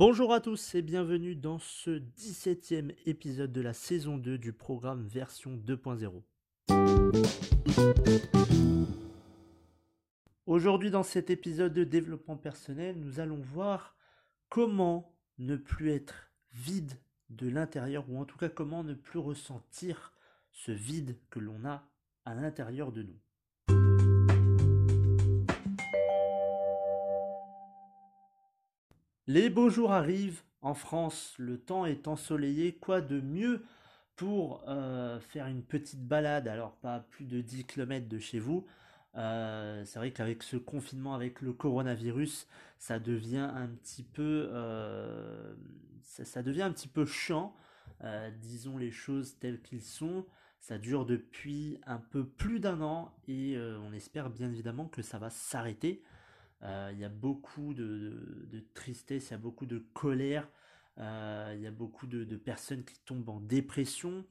Bonjour à tous et bienvenue dans ce 17e épisode de la saison 2 du programme version 2.0. Aujourd'hui dans cet épisode de développement personnel, nous allons voir comment ne plus être vide de l'intérieur ou en tout cas comment ne plus ressentir ce vide que l'on a à l'intérieur de nous. Les beaux jours arrivent en France, le temps est ensoleillé, quoi de mieux pour euh, faire une petite balade, alors pas plus de 10 km de chez vous. Euh, c'est vrai qu'avec ce confinement, avec le coronavirus, ça devient un petit peu, euh, ça, devient un petit peu chiant. disons les choses telles qu'elles sont. Ça dure depuis un peu plus d'un an et on espère bien évidemment que ça va s'arrêter. Euh, il y a beaucoup de, tristesse, il y a beaucoup de colère, euh, il y a beaucoup de, personnes qui tombent en dépression,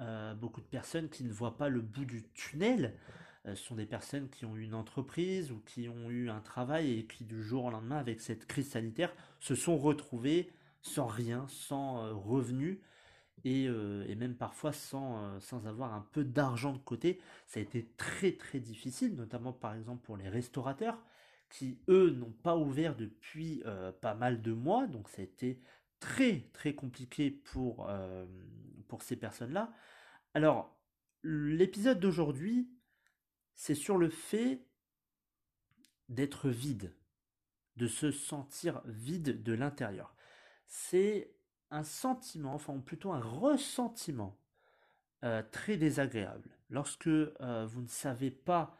euh, beaucoup de personnes qui ne voient pas le bout du tunnel. ce sont des personnes qui ont eu une entreprise ou qui ont eu un travail et qui du jour au lendemain, avec cette crise sanitaire, se sont retrouvées sans rien, sans revenus. Et, et, même parfois sans, sans avoir un peu d'argent de côté. Ça a été très très difficile, notamment par exemple pour les restaurateurs qui eux n'ont pas ouvert depuis euh, pas mal de mois, donc ça a été très très compliqué pour, euh, pour ces personnes-là. Alors, l'épisode d'aujourd'hui, c'est sur le fait d'être vide, de se sentir vide de l'intérieur. C'est un sentiment, enfin plutôt un ressentiment euh, très désagréable. Lorsque vous ne savez pas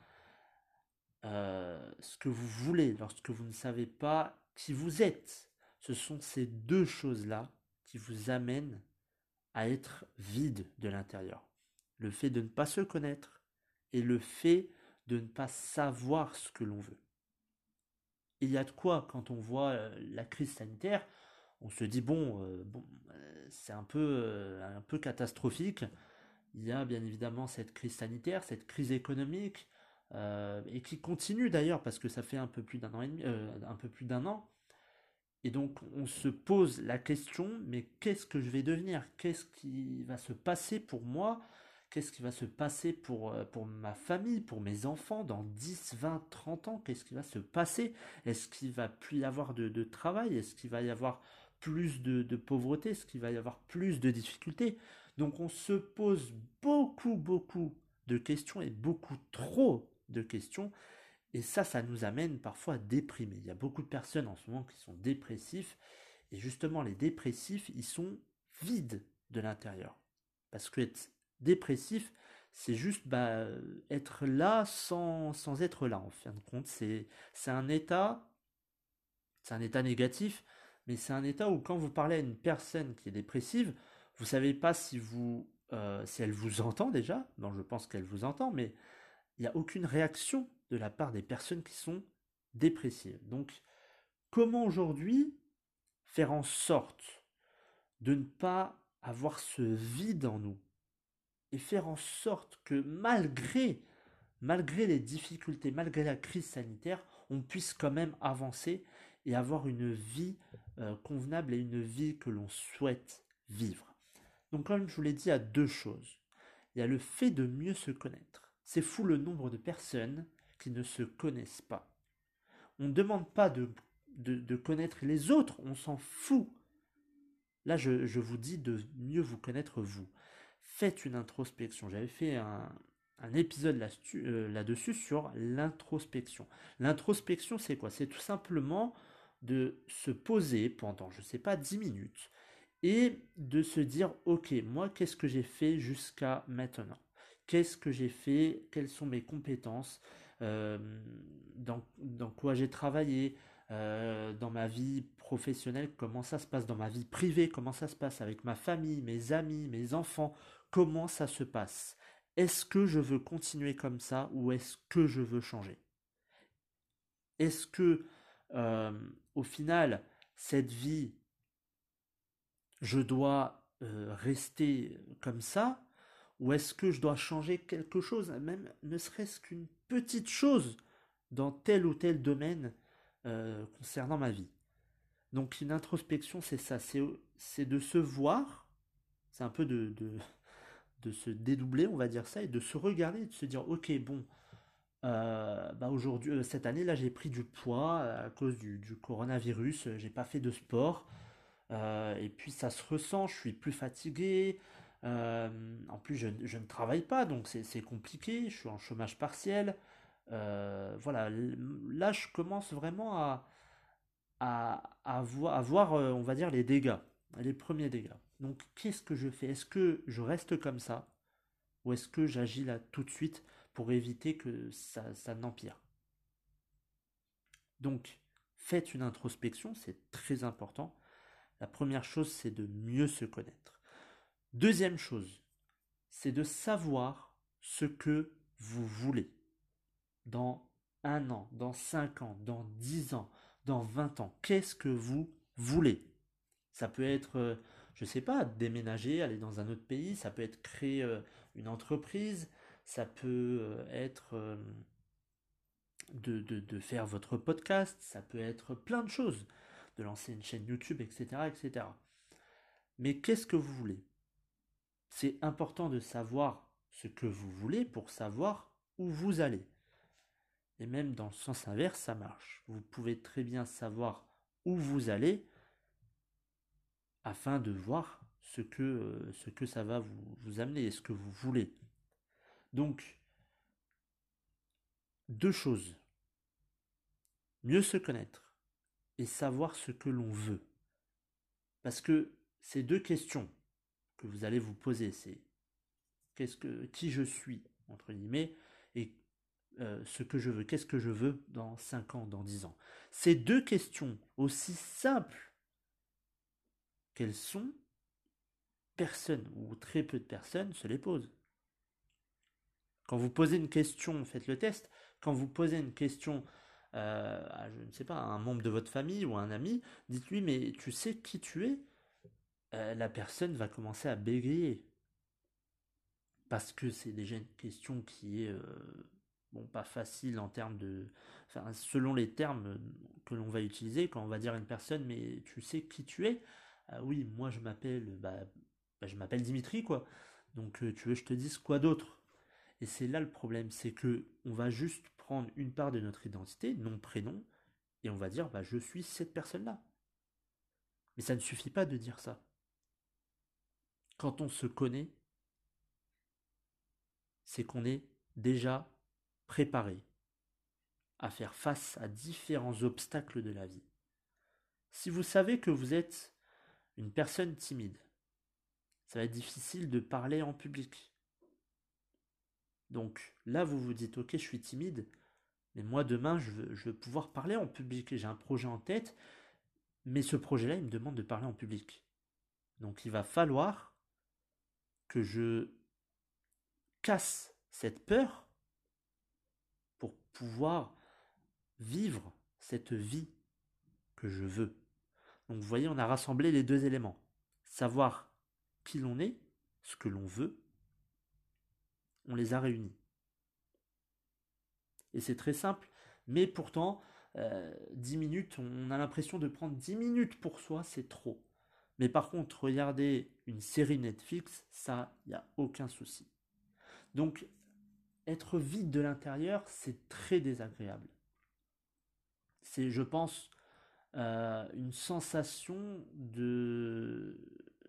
euh, ce que vous voulez, lorsque vous ne savez pas qui vous êtes. Ce sont ces deux choses-là qui vous amènent à être vide de l'intérieur. Le fait de ne pas se connaître et le fait de ne pas savoir ce que l'on veut. Il y a de quoi quand on voit euh, la crise sanitaire, on se dit bon, euh, bon c'est un peu, un peu catastrophique. Il y a bien évidemment cette crise sanitaire, cette crise économique, euh, et qui continue d'ailleurs parce que ça fait un peu plus d'un an et demi, euh, un peu plus d'un an. Et donc on se pose la question, mais qu'est-ce que je vais devenir? Qu'est-ce qui va se passer pour moi? Qu'est-ce qui va se passer pour, euh, pour ma famille, pour mes enfants dans 10, 20, 30 ans? Qu'est-ce qui va se passer? Est-ce qu'il va plus y avoir de, de travail? Est-ce qu'il va y avoir plus de, de pauvreté? Est-ce qu'il va y avoir plus de difficultés? Donc on se pose beaucoup, beaucoup de questions et beaucoup trop de questions. Et ça, ça nous amène parfois à déprimer. Il y a beaucoup de personnes en ce moment qui sont dépressifs. Et justement, les dépressifs, ils sont vides de l'intérieur. Parce que être dépressif, c'est juste bah, être là sans, sans, être là, en fin de compte. C'est un état, c'est un état négatif, mais c'est un état où quand vous parlez à une personne qui est dépressive, vous savez pas si vous, euh, si elle vous entend déjà. Non, je pense qu'elle vous entend, mais il n'y a aucune réaction de la part des personnes qui sont dépressives. Donc, comment aujourd'hui faire en sorte de ne pas avoir ce vide en nous et faire en sorte que malgré les difficultés, malgré la crise sanitaire, on puisse quand même avancer et avoir une vie euh, convenable et une vie que l'on souhaite vivre. Donc comme je vous l'ai dit, il y a deux choses. Il y a le fait de mieux se connaître. C'est fou le nombre de personnes qui ne se connaissent pas. On ne demande pas de, connaître les autres, on s'en fout. Là, je, vous dis de mieux vous connaître vous. Faites une introspection. J'avais fait un, un épisode euh, là-dessus sur l'introspection. L'introspection, c'est quoi? C'est tout simplement de se poser pendant, je ne sais pas, 10 minutes et de se dire, ok, moi, qu'est-ce que j'ai fait jusqu'à maintenant? Qu'est-ce que j'ai fait, quelles sont mes compétences, euh, dans, quoi j'ai travaillé, euh, dans ma vie professionnelle, comment ça se passe, dans ma vie privée, comment ça se passe avec ma famille, mes amis, mes enfants, comment ça se passe. Est-ce que je veux continuer comme ça ou est-ce que je veux changer? Est-ce que, euh, au final, cette vie, je dois rester comme ça ou est-ce que je dois changer quelque chose, même ne serait-ce qu'une petite chose dans tel ou tel domaine euh, concernant ma vie? Donc une introspection, c'est ça, c'est de se voir, c'est un peu de, se dédoubler, on va dire ça, et de se regarder, de se dire, ok, bon, euh, bah aujourd'hui, euh, cette année, là, j'ai pris du poids à cause du coronavirus, j'ai pas fait de sport, et puis ça se ressent, je suis plus fatigué, euh, en plus, je, ne travaille pas, donc c'est compliqué. Je suis en chômage partiel. Euh, voilà, là, je commence vraiment à, à, euh, on va dire, les dégâts, les premiers dégâts. Donc, qu'est-ce que je fais? Est-ce que je reste comme ça? Ou est-ce que j'agis là tout de suite pour éviter que ça, ça n'empire? Donc, faites une introspection, c'est très important. La première chose, c'est de mieux se connaître. Deuxième chose, c'est de savoir ce que vous voulez. Dans un an, dans cinq ans, dans dix ans, dans vingt ans, qu'est-ce que vous voulez? Ça peut être, euh, je ne sais pas, déménager, aller dans un autre pays, ça peut être créer euh, une entreprise, ça peut euh, être de, faire votre podcast, ça peut être plein de choses, de lancer une chaîne YouTube, etc. etc. Mais qu'est-ce que vous voulez? C'est important de savoir ce que vous voulez pour savoir où vous allez. Et même dans le sens inverse, ça marche. Vous pouvez très bien savoir où vous allez afin de voir ce que, euh, ça va vous, vous amener et ce que vous voulez. Donc, deux choses. Mieux se connaître et savoir ce que l'on veut. Parce que ces deux questions, vous allez vous poser, c'est qu'est-ce que qui je suis entre guillemets et euh, ce que je veux, qu'est-ce que je veux dans 5 ans, dans 10 ans. Ces deux questions aussi simples qu'elles sont, personne ou très peu de personnes se les posent. Quand vous posez une question, faites le test. Quand vous posez une question euh, à, je ne sais pas, à un membre de votre famille ou à un ami, dites-lui, mais tu sais qui tu es? La personne va commencer à bégayer. Parce que c'est déjà une question qui est euh, pas facile en termes de. Selon les termes que l'on va utiliser, quand on va dire à une personne, mais tu sais qui tu es? Ah Oui, moi je m'appelle. Bah, bah, je m'appelle Dimitri, quoi. Donc euh, tu veux que je te dise quoi d'autre? Et c'est là le problème, c'est que on va juste prendre une part de notre identité, nom, prénom, et on va dire bah je suis cette personne-là. Mais ça ne suffit pas de dire ça quand on se connaît, c'est qu'on est déjà préparé à faire face à différents obstacles de la vie. Si vous savez que vous êtes une personne timide, ça va être difficile de parler en public. Donc là, vous vous dites, ok, je suis timide, mais moi demain, je veux, pouvoir parler en public. J'ai un projet en tête, mais ce projet-là, il me demande de parler en public. Donc il va falloir que je casse cette peur pour pouvoir vivre cette vie que je veux. Donc vous voyez, on a rassemblé les deux éléments. Savoir qui l'on est, ce que l'on veut, on les a réunis. Et c'est très simple, mais pourtant, euh, 10 minutes, on a l'impression de prendre 10 minutes pour soi, c'est trop. Mais par contre, regarder une série Netflix, ça, il n'y a aucun souci. Donc, être vide de l'intérieur, c'est très désagréable. C'est, je pense, euh, une sensation de...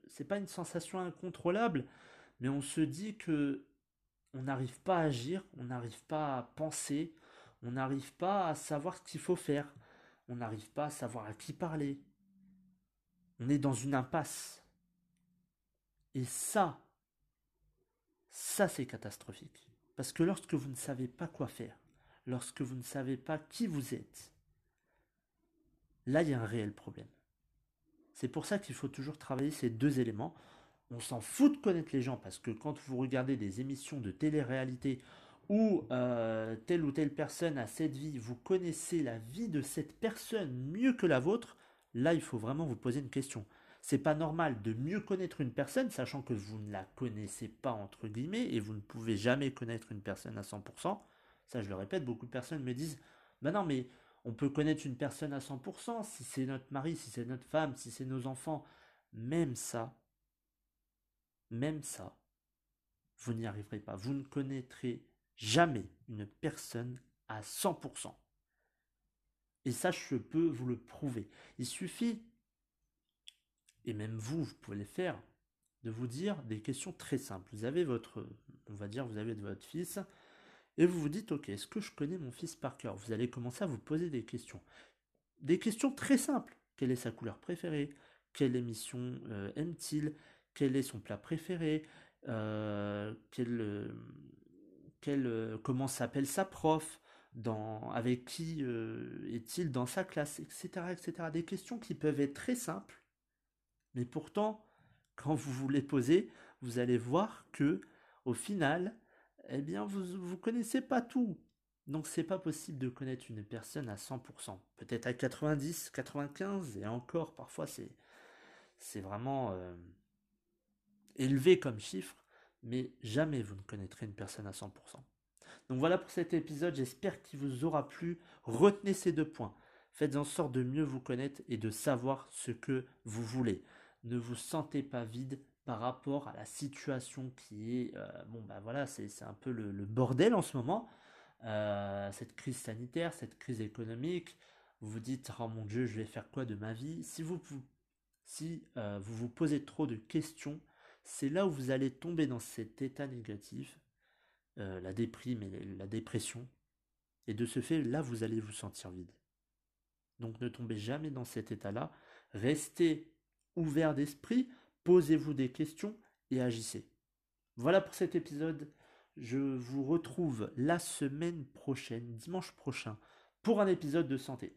C'est pas une sensation incontrôlable, mais on se dit que on n'arrive pas à agir, on n'arrive pas à penser, on n'arrive pas à savoir ce qu'il faut faire, on n'arrive pas à savoir à qui parler, on est dans une impasse. Et ça, Ça, c'est catastrophique. Parce que lorsque vous ne savez pas quoi faire, lorsque vous ne savez pas qui vous êtes, là, il y a un réel problème. C'est pour ça qu'il faut toujours travailler ces deux éléments. On s'en fout de connaître les gens parce que quand vous regardez des émissions de télé-réalité où euh, telle ou telle personne a cette vie, vous connaissez la vie de cette personne mieux que la vôtre, là il faut vraiment vous poser une question. C'est pas normal de mieux connaître une personne, sachant que vous ne la connaissez pas entre guillemets, et vous ne pouvez jamais connaître une personne à 100%. Ça, je le répète, beaucoup de personnes me disent, bah non, mais on peut connaître une personne à 100% si c'est notre mari, si c'est notre femme, si c'est nos enfants. Même ça, même ça, vous n'y arriverez pas. Vous ne connaîtrez jamais une personne à 100%. Et ça, je peux vous le prouver. Il suffit, et même vous, vous pouvez le faire, de vous dire des questions très simples. Vous avez votre, on va dire, vous avez votre fils, et vous vous dites, ok, est-ce que je connais mon fils par cœur? Vous allez commencer à vous poser des questions. Des questions très simples. Quelle est sa couleur préférée? Quelle émission euh, aime-t-il? Quel est son plat préféré? Euh, quel, Comment s'appelle sa prof? Avec qui euh, est-il dans sa classe, etc., etc. Des questions qui peuvent être très simples, mais pourtant, quand vous vous les posez, vous allez voir que, au final, eh bien, vous ne connaissez pas tout. Donc, c'est pas possible de connaître une personne à 100%. Peut-être à 90, 95, et encore, parfois, c'est, c'est vraiment euh, élevé comme chiffre, mais jamais vous ne connaîtrez une personne à 100%. Donc voilà pour cet épisode, j'espère qu'il vous aura plu. Retenez ces deux points. Faites en sorte de mieux vous connaître et de savoir ce que vous voulez. Ne vous sentez pas vide par rapport à la situation qui est... Euh, bon ben voilà, c'est un peu le, bordel en ce moment. Euh, cette crise sanitaire, cette crise économique. Vous vous dites, oh mon Dieu, je vais faire quoi de ma vie? Si vous si, euh, vous, vous posez trop de questions, c'est là où vous allez tomber dans cet état négatif euh, la déprime et la dépression. Et de ce fait, là, vous allez vous sentir vide. Donc ne tombez jamais dans cet état-là. Restez ouvert d'esprit, posez-vous des questions et agissez. Voilà pour cet épisode. Je vous retrouve la semaine prochaine, dimanche prochain, pour un épisode de santé.